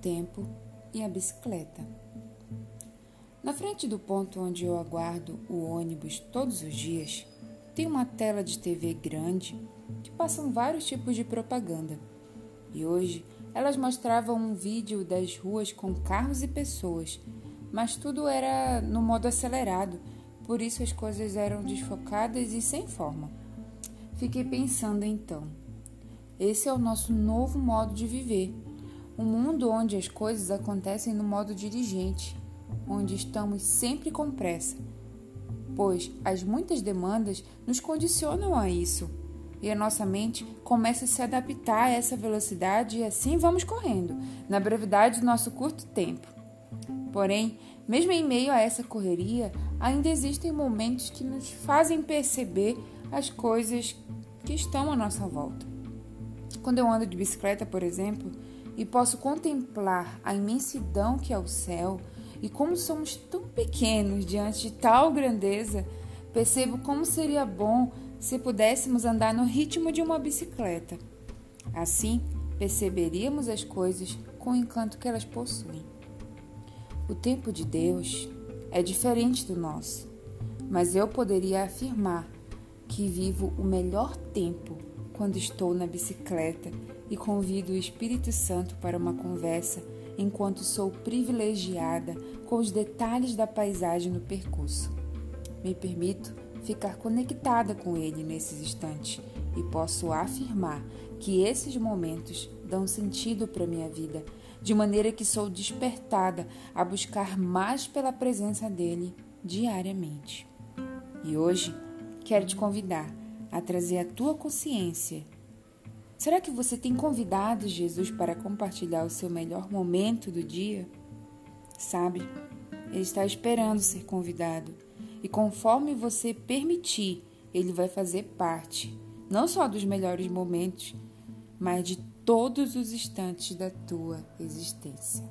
tempo e a bicicleta. Na frente do ponto onde eu aguardo o ônibus todos os dias, tem uma tela de TV grande que passam vários tipos de propaganda. E hoje elas mostravam um vídeo das ruas com carros e pessoas, mas tudo era no modo acelerado, por isso as coisas eram desfocadas e sem forma. Fiquei pensando então. Esse é o nosso novo modo de viver. Um mundo onde as coisas acontecem no modo dirigente, onde estamos sempre com pressa, pois as muitas demandas nos condicionam a isso. E a nossa mente começa a se adaptar a essa velocidade e assim vamos correndo, na brevidade do nosso curto tempo. Porém, mesmo em meio a essa correria, ainda existem momentos que nos fazem perceber as coisas que estão à nossa volta. Quando eu ando de bicicleta, por exemplo, e posso contemplar a imensidão que é o céu e como somos tão pequenos diante de tal grandeza, percebo como seria bom se pudéssemos andar no ritmo de uma bicicleta. Assim, perceberíamos as coisas com o encanto que elas possuem. O tempo de Deus é diferente do nosso, mas eu poderia afirmar que vivo o melhor tempo quando estou na bicicleta e convido o Espírito Santo para uma conversa enquanto sou privilegiada com os detalhes da paisagem no percurso. Me permito ficar conectada com ele nesses instantes e posso afirmar que esses momentos dão sentido para minha vida, de maneira que sou despertada a buscar mais pela presença dele diariamente. E hoje quero te convidar a trazer a tua consciência. Será que você tem convidado Jesus para compartilhar o seu melhor momento do dia? Sabe, ele está esperando ser convidado e conforme você permitir, ele vai fazer parte não só dos melhores momentos, mas de todos os instantes da tua existência.